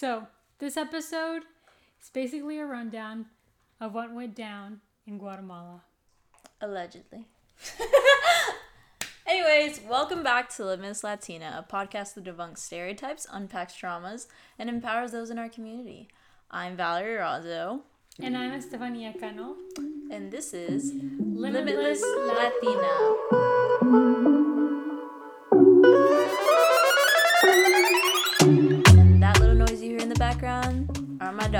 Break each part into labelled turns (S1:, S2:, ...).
S1: So, this episode is basically a rundown of what went down in Guatemala.
S2: Allegedly. Anyways, welcome back to Limitless Latina, a podcast that debunks stereotypes, unpacks traumas, and empowers those in our community. I'm Valerie Razzo,
S1: And I'm Estefania Cano.
S2: and this is
S1: Limitless
S2: Limitless Latina.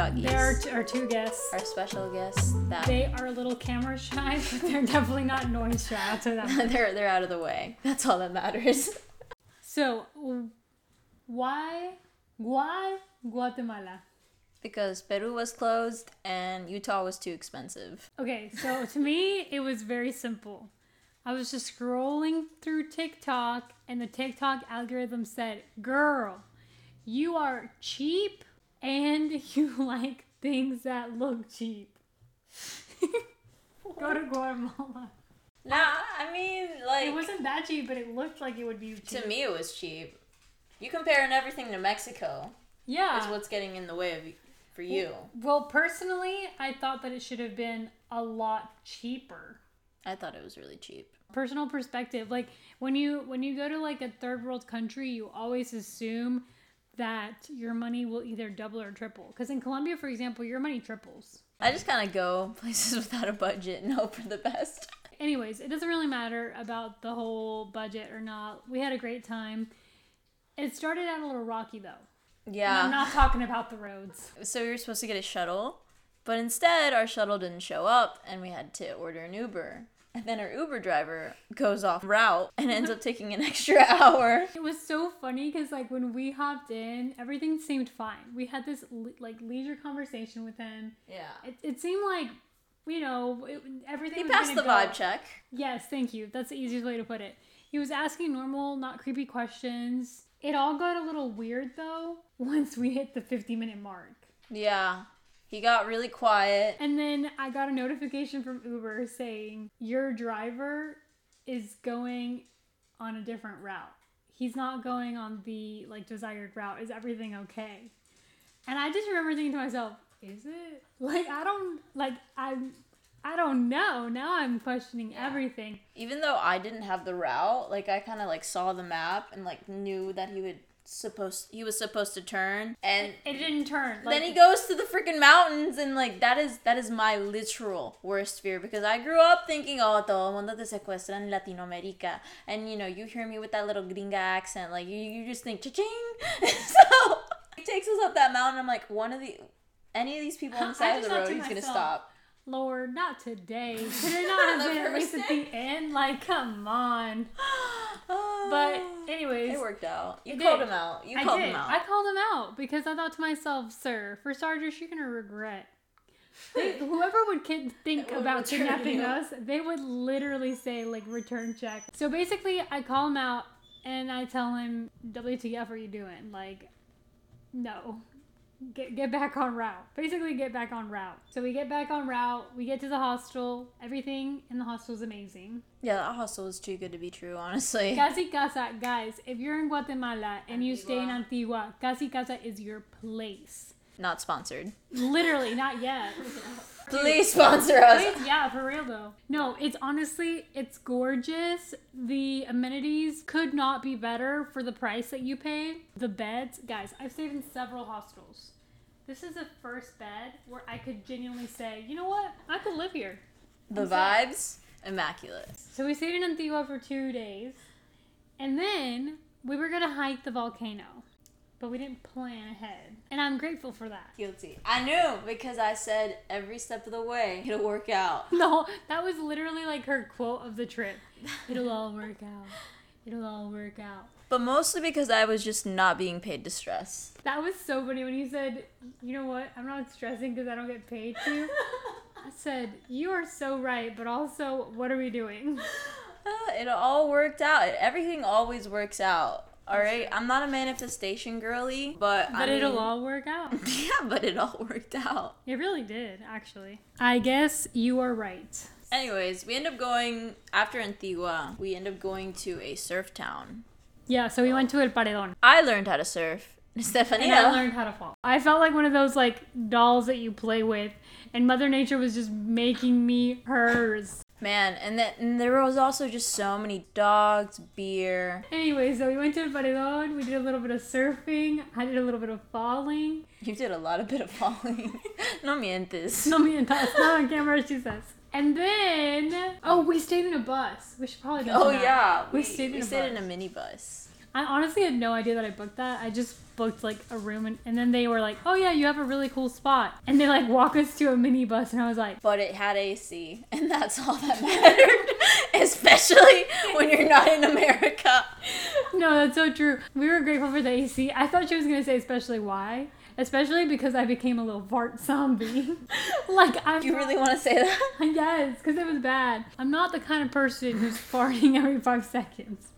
S2: Doggies.
S1: There are t- our two guests.
S2: our special guests that
S1: They are a little camera shy, but they're definitely not noise shy. I'll tell that.
S2: they're they're out of the way. That's all that matters.
S1: So, why, why Guatemala?
S2: Because Peru was closed and Utah was too expensive.
S1: Okay, so to me, it was very simple. I was just scrolling through TikTok, and the TikTok algorithm said, Girl, you are cheap and you like things that look cheap. Go to Guatemala.
S2: Nah, I mean, like
S1: It wasn't that cheap, but it looked like it would be cheap.
S2: to me it was cheap. You comparing everything to Mexico
S1: yeah.
S2: is what's getting in the way of for you.
S1: Well, personally, I thought that it should have been a lot cheaper.
S2: I thought it was really cheap.
S1: Personal perspective, like when you when you go to like a third world country, you always assume that your money will either double or triple. Because in Colombia, for example, your money triples.
S2: I just kind of go places without a budget and hope for the best.
S1: Anyways, it doesn't really matter about the whole budget or not. We had a great time. It started out a little rocky though. And I'm
S2: Yeah.
S1: not talking about the roads.
S2: So we were supposed to get a shuttle, but instead our shuttle didn't show up and we had to order an Uber. And then our Uber driver goes off route and ends up taking an extra hour.
S1: It was so funny because like when we hopped in, everything seemed fine. We had this like leisure conversation with him.
S2: Yeah.
S1: It, it seemed like you know it, everything.
S2: He passed the
S1: go-
S2: vibe check.
S1: Yes, thank you. That's the easiest way to put it. He was asking normal, not creepy questions. It all got a little weird though once we hit the 50 minute mark.
S2: Yeah. He got really quiet.
S1: And then I got a notification from Uber saying your driver is going on a different route. He's not going on the like desired route. Is everything okay? And I just remember thinking to myself, is it? Like I don't like I'm I don't know. Now I'm questioning everything.
S2: Even though I didn't have the route, like I kind of like saw the map and like knew that he would supposed he was supposed to turn and
S1: It didn't turn. Like,
S2: then he goes to the freaking mountains and like that is that is my literal worst fear because I grew up thinking oh todo mundo te secuestran en Latinoamérica and you know you hear me with that little gringa accent like you, you just think cha-ching so he takes us up that mountain I'm like one of the any of these people on the side of the road he's gonna stop
S1: Lord, not today. Could it not have been at least at the end? Like, come on. But anyways,
S2: it worked out you called
S1: did.
S2: him out you
S1: I
S2: called
S1: did.
S2: him out
S1: I called him out because I thought to myself, sir, for starters, you're gonna regret. They, whoever would kid, think about kidnapping
S2: you.
S1: us, they would literally say like return check. So basically, I call him out and I tell him, "WTF are you doing? Like, no." Get, get back on route. Basically, get back on route. So we get back on route. We get to the hostel. Everything in the hostel is amazing.
S2: yeah that hostel is too good to be true honestly
S1: Casi Casa, guys, if you're in Guatemala and you stay in Antigua, Casi Casa is your place.
S2: not sponsored
S1: Literally, not yet.
S2: please sponsor us
S1: Please, yeah, for real though. No, it's honestly, it's gorgeous. The amenities could not be better for the price that you pay. The beds, guys, I've stayed in several hostels. This is the first bed where I could genuinely say, you know what, I could live here.
S2: the vibes immaculate
S1: So we stayed in Antigua for two days, and then we were gonna hike the volcano, but we didn't plan ahead, and I'm grateful for that.
S2: Guilty. I knew because I said every step of the way it'll work out.
S1: No, that was literally like her quote of the trip. It'll all work out. It'll all work out.
S2: But mostly because I was just not being paid to stress.
S1: That was so funny when you said, "You know what? I'm not stressing because I don't get paid to." I said, "You are so right, but also, what are we doing?"
S2: Uh, it all worked out. Everything always works out. All right. I'm not a manifestation girly, but
S1: But
S2: I
S1: it'll
S2: mean-
S1: all work out.
S2: Yeah, but it all worked out.
S1: It really did, actually. I guess you are right.
S2: Anyways, we end up going after Antigua. We end up going to a surf town.
S1: Yeah, so we went to El Paredon.
S2: I learned how to surf
S1: and I learned how to fall. I felt like one of those like dolls that you play with, and Mother Nature was just making me hers.
S2: Man, and then and there was also just so many dogs, beer.
S1: Anyway, so we went to Paredon. We did a little bit of surfing. I did a little bit of falling.
S2: You did a lot of bit of falling. no mientes.
S1: No mientas. Not on camera, she says. And then, oh, we stayed in a bus. We should probably.
S2: Oh
S1: that.
S2: yeah,
S1: we, stayed in
S2: we
S1: a
S2: stayed
S1: bus.
S2: in a minibus.
S1: I honestly had no idea that I booked that. I just booked like a room, and, and then they were like, "Oh yeah, you have a really cool spot," and they like walk us to a minibus, and I was like,
S2: But it had AC, and that's all that mattered. Especially when you're not in America.
S1: "No, that's so true." We were grateful for the AC. I thought she was gonna say, especially why. Especially because I became a little fart zombie. like I'm.
S2: You really want to say that?
S1: Yes, because it was bad. I'm not the kind of person who's farting every five seconds.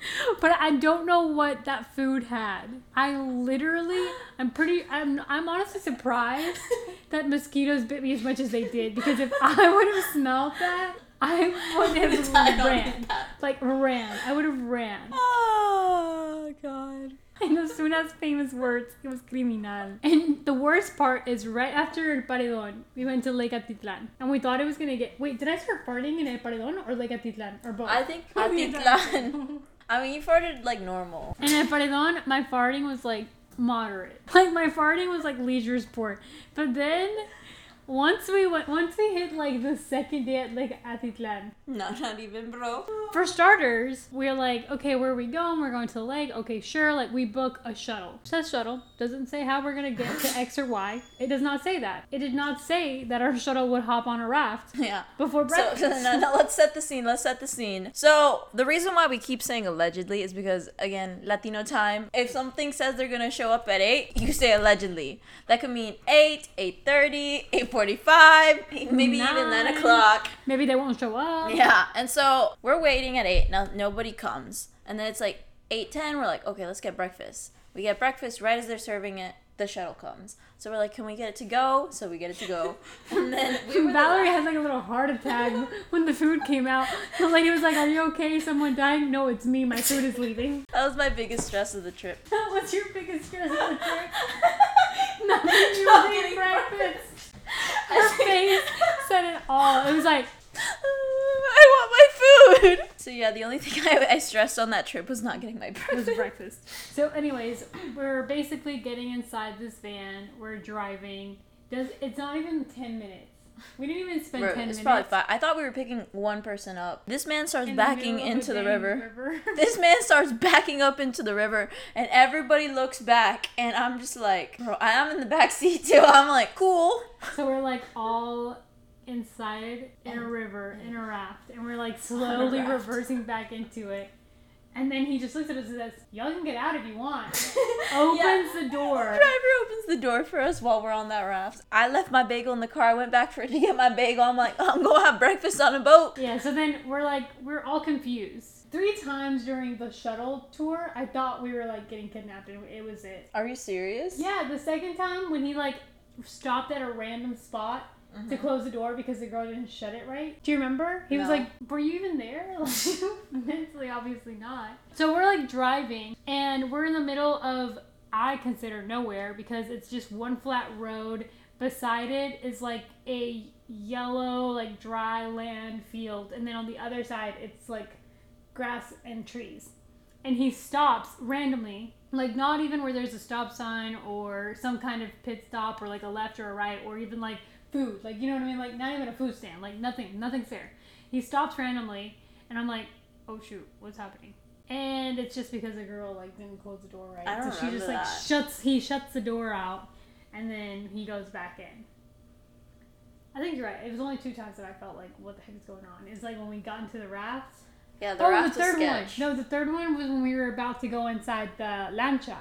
S1: But I don't know what that food had. I literally, I'm pretty, I'm, I'm honestly surprised that mosquitoes bit me as much as they did. Because if I would have smelled that, I would have ran. Like ran. I would have ran.
S2: Oh god.
S1: And those Suna's famous words, it was criminal. And the worst part is right after El Paredon, we went to Lake Atitlan. And we thought it was gonna get. Wait, did I start farting in El Paredon or Lake Atitlan? Or both?
S2: I think Atitlan. I mean, you farted like normal.
S1: And at Paredon, my farting was like moderate. Like my farting was like leisure sport. But then once we went, once we hit like the second day at Lake Atitlan,
S2: No, not even, bro.
S1: for starters, we're like, okay, where are we going? We're going to the lake. Okay, sure. Like we book a shuttle. It says shuttle. Doesn't say how we're gonna get to X or Y. It does not say that. It did not say that our shuttle would hop on a raft
S2: Yeah.
S1: before breakfast.
S2: So, no, no, let's set the scene. Let's set the scene. So, the reason why we keep saying allegedly is because, again, Latino time. If something says they're gonna show up at eight, you say allegedly. That could mean eight, eight thirty, eight forty-five, maybe even nine
S1: Nine.
S2: o'clock.
S1: Maybe they won't show up.
S2: Yeah, and so we're waiting at eight. Now nobody comes, and then it's like eight ten. We're like, okay, let's get breakfast. We get breakfast right as they're serving it. The shuttle comes, so we're like, can we get it to go? So we get it to go, and then we
S1: Valerie had like a little heart attack when the food came out. The lady was like, Are you okay? Someone dying? No, it's me. My food is leaving.
S2: That was my biggest stress of the trip.
S1: What's your biggest stress of the trip? Nothing. You
S2: Not
S1: were
S2: getting
S1: breakfast. Her face said it all. It was like,
S2: I want my food. So yeah, the only thing I, I stressed on that trip was not getting my breakfast.
S1: breakfast. So, anyways, we're basically getting inside this van. We're driving. Does It's not even 10 minutes. We didn't even spend
S2: Bro,
S1: 10
S2: it's
S1: minutes.
S2: probably five. I thought we were picking one person up. This man starts
S1: in the
S2: backing
S1: middle of
S2: into the
S1: dang
S2: river. This man starts backing up into the river, and everybody looks back, and I'm just like, bro, I'm in the back seat too. I'm like, cool.
S1: So we're like all inside in a river in a raft, and we're like slowly
S2: raft.
S1: reversing back into it. And then he just looks at us and says, "Y'all can get out if you want." Opens the door.
S2: The driver opens the door for us while we're on that raft. I left my bagel in the car. I went back for it to get my bagel. I'm like, I'm gonna have breakfast on a boat.
S1: Yeah. So then we're like, we're all confused. Three times during the shuttle tour, I thought we were like getting kidnapped, and it was it.
S2: Are you serious?
S1: Yeah. The second time when he like stopped at a random spot. To mm-hmm. close the door because the girl didn't shut it right. Do you remember? He was like, Were you even there? Like, mm-hmm. mentally, obviously not. So we're like driving and we're in the middle of, I consider nowhere because it's just one flat road. Beside it is like a yellow, like dry land field. And then on the other side, it's like grass and trees. And he stops randomly, like not even where there's a stop sign or some kind of pit stop or like a left or a right or even like food. Like, you know what I mean? Like, not even a food stand. Like, nothing, nothing's there. He stops randomly, and I'm like, oh shoot, what's happening? And it's just because the girl like didn't close the door right.
S2: I don't
S1: so she just like
S2: that.
S1: shuts. He shuts the door out, and then he goes back in. I think you're right. It was only two times that I felt like, what the heck is going on? It's like when we got into the raft.
S2: Yeah, the
S1: oh,
S2: raft
S1: the third one. No, the third one was when we were about to go inside the lancha.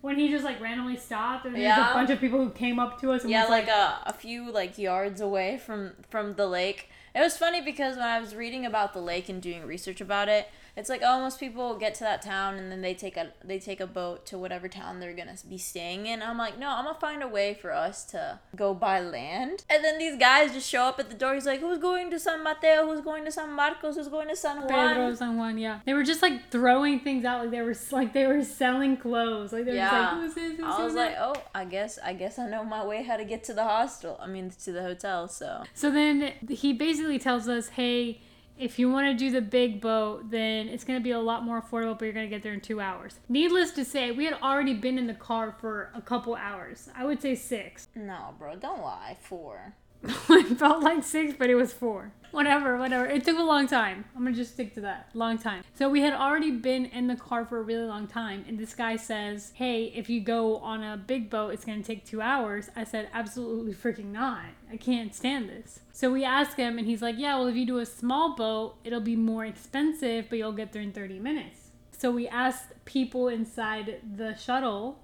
S1: When he just like randomly stopped, and there's
S2: Yeah.
S1: a bunch of people who came up to us and
S2: Yeah,
S1: was
S2: like
S1: like,
S2: a, a few like yards away from from the lake. It was funny because when I was reading about the lake and doing research about it, It's like oh, most people get to that town and then they take a they take a boat to whatever town they're gonna be staying in. I'm like, no, I'm gonna find a way for us to go by land. And then these guys just show up at the door. He's like, who's going to San Mateo? Who's going to San Marcos? Who's going to San Juan?
S1: Pedro San Juan, yeah. They were just like throwing things out, like they were like they were selling clothes, like they were
S2: Yeah.
S1: like, who's this? Who's
S2: I was
S1: that?"
S2: like, oh, I guess I guess I know my way how to get to the hostel. I mean, to the hotel. So
S1: So then he basically tells us, hey, if you want to do the big boat, then it's going to be a lot more affordable, but you're going to get there in two hours. Needless to say, we had already been in the car for a couple hours. I would say six.
S2: no, bro, don't lie. Four.
S1: it felt like six, but it was four. Whatever, whatever. It took a long time. I'm gonna just stick to that. Long time. So we had already been in the car for a really long time, and this guy says, Hey, if you go on a big boat, it's gonna take two hours. I said, Absolutely freaking not. I can't stand this. So we asked him, and he's like, Yeah, well, if you do a small boat, it'll be more expensive, but you'll get there in 30 minutes. So we asked people inside the shuttle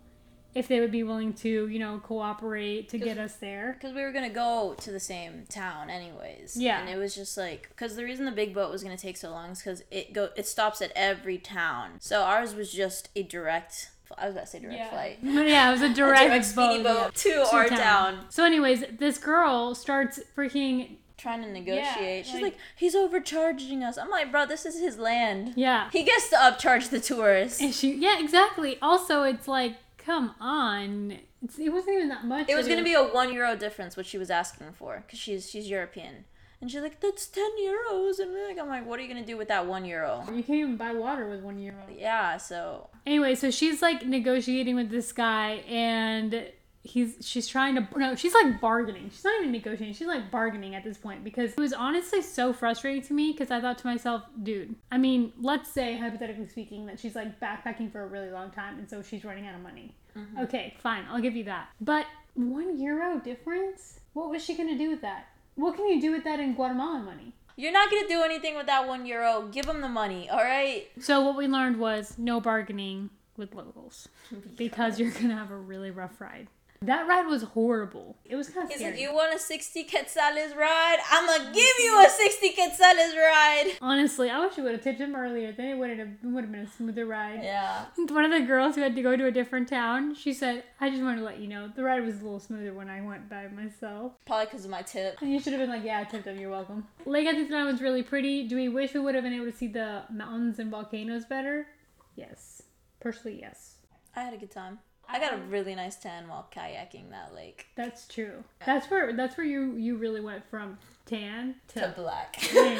S1: if they would be willing to, you know, cooperate to get us there.
S2: Because we were gonna go to the same town anyways.
S1: Yeah.
S2: And it was just like, because the reason the big boat was gonna take so long is because it go it stops at every town. So ours was just a direct. I was about to say direct flight.
S1: But yeah, it was a
S2: A
S1: direct,
S2: direct
S1: boat,
S2: boat
S1: yeah.
S2: to our town.
S1: So, anyways, this girl starts freaking
S2: Trying to negotiate. She's
S1: like-
S2: like, he's overcharging us. I'm like, bro, this is his land.
S1: yeah,
S2: He gets to upcharge the tourists.
S1: and she yeah exactly. Also, it's like, come on, it's, it wasn't even that much.
S2: It was gonna be a one euro difference, what she was asking for, because she's she's European, and she's like, "That's ten euros," and like, I'm like, "What are you gonna do with that one euro?"
S1: You can't even buy water with one euro.
S2: Yeah, so
S1: Anyway, so she's like negotiating with this guy, and he's she's trying to no, she's like bargaining. She's not even negotiating. She's like bargaining at this point because it was honestly so frustrating to me because I thought to myself, dude. I mean, let's say hypothetically speaking that she's like backpacking for a really long time, and so she's running out of money. Mm-hmm. Okay, fine, I'll give you that. But one euro difference? What was she gonna do with that? What can you do with that in Guatemalan money?
S2: you're not gonna do anything with that one euro. Give him the money, all right?
S1: So what we learned was no bargaining with locals because you're gonna have a really rough ride. That ride was horrible. It was kind of
S2: He's
S1: scary.
S2: like, "You want a sixty quetzales ride? I'm gonna give you a sixty quetzales ride."
S1: Honestly, I wish you would have tipped him earlier. Then it would have would have been a smoother ride.
S2: Yeah.
S1: One of the girls who had to go to a different town, she said, "I just wanted to let you know the ride was a little smoother when I went by myself."
S2: Probably because of my tip.
S1: And you should have been like, "Yeah, I tipped him. You're welcome." Lake Atitlan was really pretty. Do we wish we would have been able to see the mountains and volcanoes better? Yes, personally, yes.
S2: I had a good time. I got a really nice tan while kayaking that lake.
S1: That's true. That's where that's where you you really went from tan to,
S2: To black.
S1: tan.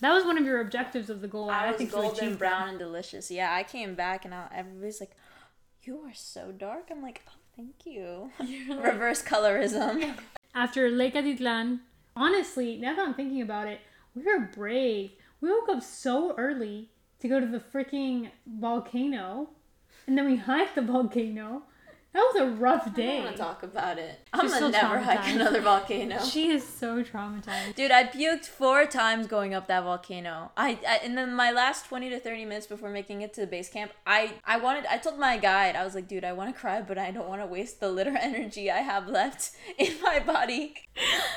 S1: that was one of your objectives of the goal. and
S2: I was
S1: think
S2: golden brown and delicious. Yeah, I came back and I, everybody's like, "You are so dark." I'm like, "Oh, thank you." Reverse colorism.
S1: After Lake Atitlan, honestly, now that I'm thinking about it, we were brave. We woke up so early to go to the freaking volcano, and then we hiked the volcano. That was a rough day.
S2: I don't want to talk about it. I'm
S1: She's
S2: gonna never hike another volcano.
S1: She is so traumatized.
S2: Dude, I puked four times going up that volcano. I, I and then my last twenty to thirty minutes before making it to the base camp, I I wanted I told my guide I was like, dude, I want to cry, but I don't want to waste the little energy I have left in my body.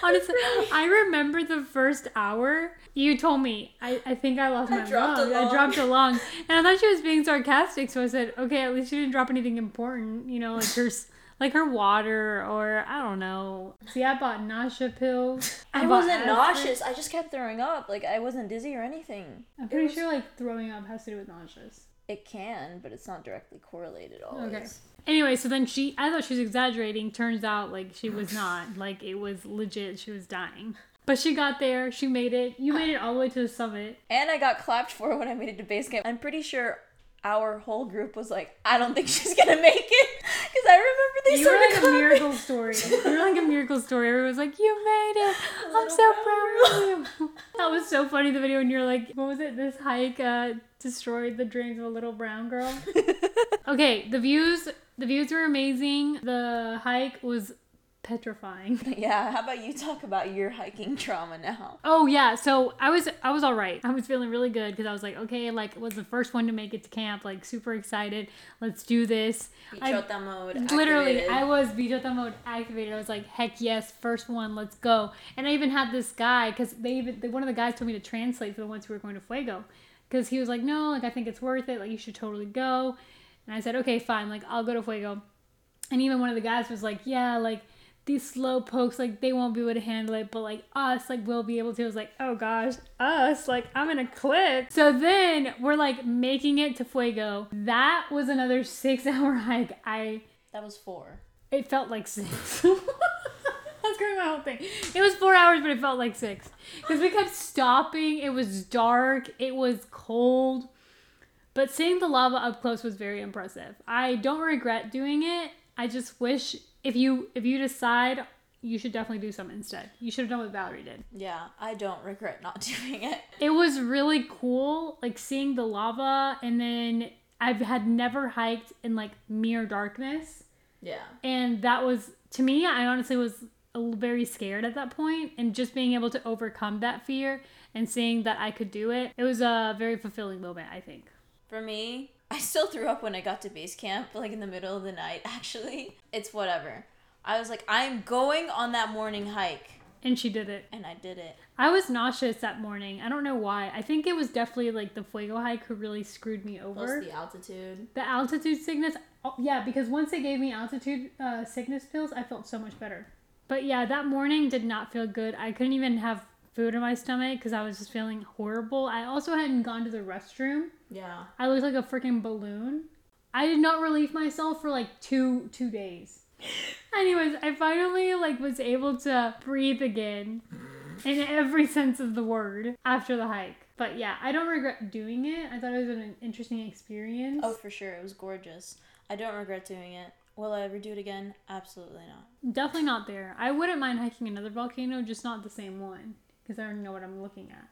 S1: Honestly, I remember the first hour. You told me, I, I think I lost
S2: I
S1: my
S2: dropped
S1: lung. I dropped a lung. And I thought she was being sarcastic, so I said, okay, at least you didn't drop anything important, you know, like her, like her water or I don't know. See, I bought nausea pills.
S2: I
S1: bought
S2: wasn't nauseous. I just kept throwing up. Like I wasn't dizzy or anything.
S1: I'm pretty
S2: was-
S1: sure like throwing up has to do with nauseous.
S2: It can, but it's not directly correlated always.
S1: Okay. Anyway, so then she, I thought she was exaggerating. Turns out, like, she was not. Like, it was legit. She was dying. But she got there. She made it. You made it all the way to the summit.
S2: And I got clapped for when I made it to base camp. I'm pretty sure our whole group was like, I don't think she's gonna make it. Because I remember they
S1: You were like a miracle story. You were like a miracle story. Everyone was like, "You made it! I'm so proud of you." That was so funny. The video when you're like, "What was it? This hike uh, destroyed the dreams of a little brown girl." Okay, the views. The views were amazing. The hike was petrifying.
S2: yeah, how about you talk about your hiking trauma now?
S1: Oh yeah, so I was I was all right. I was feeling really good because I was like, okay, like was the first one to make it to camp, like super excited. Let's do this. I-
S2: Bichota mode.
S1: Literally,
S2: activated.
S1: I was Bichota mode activated. I was like, heck yes, first one, let's go. And I even had this guy because they even they, one of the guys told me to translate for the ones who were going to Fuego. because he was like, no, like I think it's worth it. Like you should totally go. And I said, okay, fine. Like I'll go to Fuego. And even one of the guys was like, yeah, like these slow pokes, like they won't be able to handle it, but like us, like we'll be able to. I was like, oh gosh, us, like I'm in a clip. So then we're like making it to Fuego. That was another six hour hike. I
S2: That was four.
S1: it felt like six. That's going my whole thing. It was four hours, but it felt like six because we kept stopping. It was dark. It was cold. But seeing the lava up close was very impressive. I don't regret doing it. I just wish if you if you decide you should definitely do some instead. You should have done what Valerie did.
S2: Yeah, I don't regret not doing it.
S1: It was really cool, like seeing the lava, and then I've had never hiked in like mere darkness
S2: Yeah.
S1: and that was to me i honestly was a little very scared at that point and just being able to overcome that fear and seeing that i could do it it was a very fulfilling moment i think
S2: For me, I still threw up when I got to base camp, like in the middle of the night, actually. It's whatever. I was like, I'm going on that morning hike.
S1: and she did it
S2: And I did it.
S1: i was nauseous that morning i don't know why i think it was definitely like the fuego hike who really screwed me
S2: Plus
S1: over
S2: the altitude.
S1: the altitude sickness oh, yeah because once they gave me altitude uh, sickness pills i felt so much better but yeah that morning did not feel good i couldn't even have food in my stomach because i was just feeling horrible i also hadn't gone to the restroom
S2: Yeah.
S1: I looked like a freaking balloon. I did not relieve myself for like two two days. Anyways, I finally like was able to breathe again in every sense of the word after the hike. But yeah, I don't regret doing it. I thought it was an interesting experience.
S2: Oh, for sure. It was gorgeous. I don't regret doing it. Will I ever do it again? Absolutely not.
S1: Definitely not there. I wouldn't mind hiking another volcano, just not the same one because I already know what I'm looking at.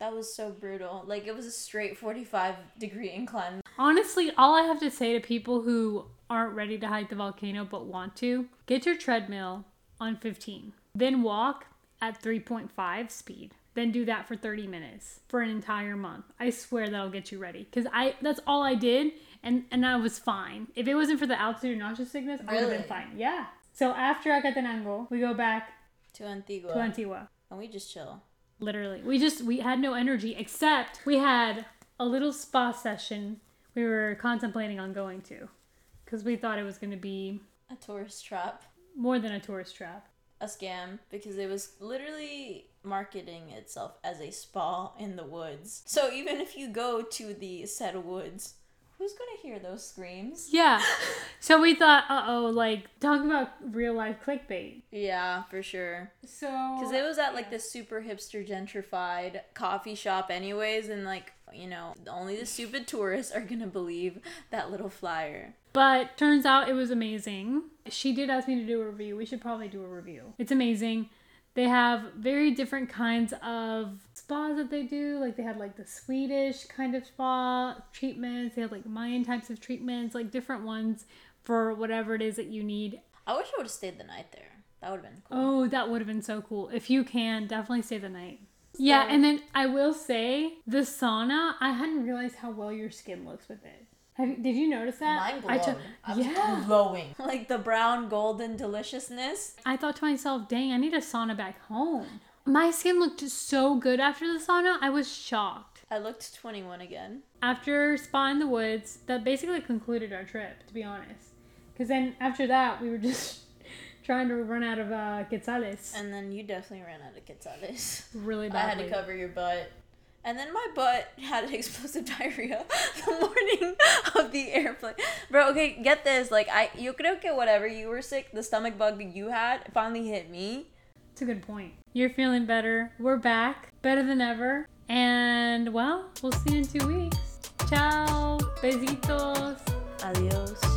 S2: That was so brutal. Like, it was a straight 45 degree incline.
S1: Honestly, all I have to say to people who aren't ready to hike the volcano but want to, get your treadmill on 15. Then walk at 3.5 speed. Then do that for 30 minutes for an entire month. I swear that'll get you ready. Cause I that's all I did and and I was fine. If it wasn't for the altitude and nausea sickness, I would have been fine. Yeah. So after I get the Acatenango, we go back
S2: To Antigua.
S1: to Antigua.
S2: And we just chill.
S1: Literally. We just we had no energy except we had a little spa session we were contemplating on going to cuz we thought it was going to be
S2: A tourist trap.
S1: more than a tourist trap.
S2: A scam because it was literally marketing itself as a spa in the woods. So even if you go to the said woods, who's gonna hear those screams?
S1: Yeah. so we thought, "Uh-oh, like talk about real life clickbait."
S2: Yeah, for sure.
S1: So
S2: Because it was at like this super hipster gentrified coffee shop, anyways, and like, you know, only the stupid tourists are gonna believe that little flyer.
S1: But turns out it was amazing. She did ask me to do a review. We should probably do a review. It's amazing. They have very different kinds of spas that they do. Like they had like the Swedish kind of spa treatments. They had like Mayan types of treatments, like different ones for whatever it is that you need.
S2: I wish I would have stayed the night there. That would have been cool.
S1: Oh, that would have been so cool. If you can, definitely stay the night. Yeah, and then I will say the sauna, I hadn't realized how well your skin looks with it. Have, did you notice that?
S2: Mind
S1: I
S2: blown.
S1: t-
S2: I was
S1: yeah.
S2: glowing. Like the brown golden deliciousness.
S1: I thought to myself, dang, I need a sauna back home. My skin looked so good after the sauna. I was shocked.
S2: I looked 21 again.
S1: After Spa in the Woods, that basically concluded our trip, to be honest. Because then after that, we were just trying to run out of uh, quetzales
S2: And then you definitely ran out of quetzales.
S1: really bad.
S2: I had to cover your butt. And then my butt had an explosive diarrhea the morning of the airplane. Bro, okay, get this. Like, I, yo creo que whatever you were sick, the stomach bug that you had finally hit me.
S1: It's a good point. You're feeling better. We're back, better than ever. And well, we'll see you in two weeks. Ciao. Besitos.
S2: Adios.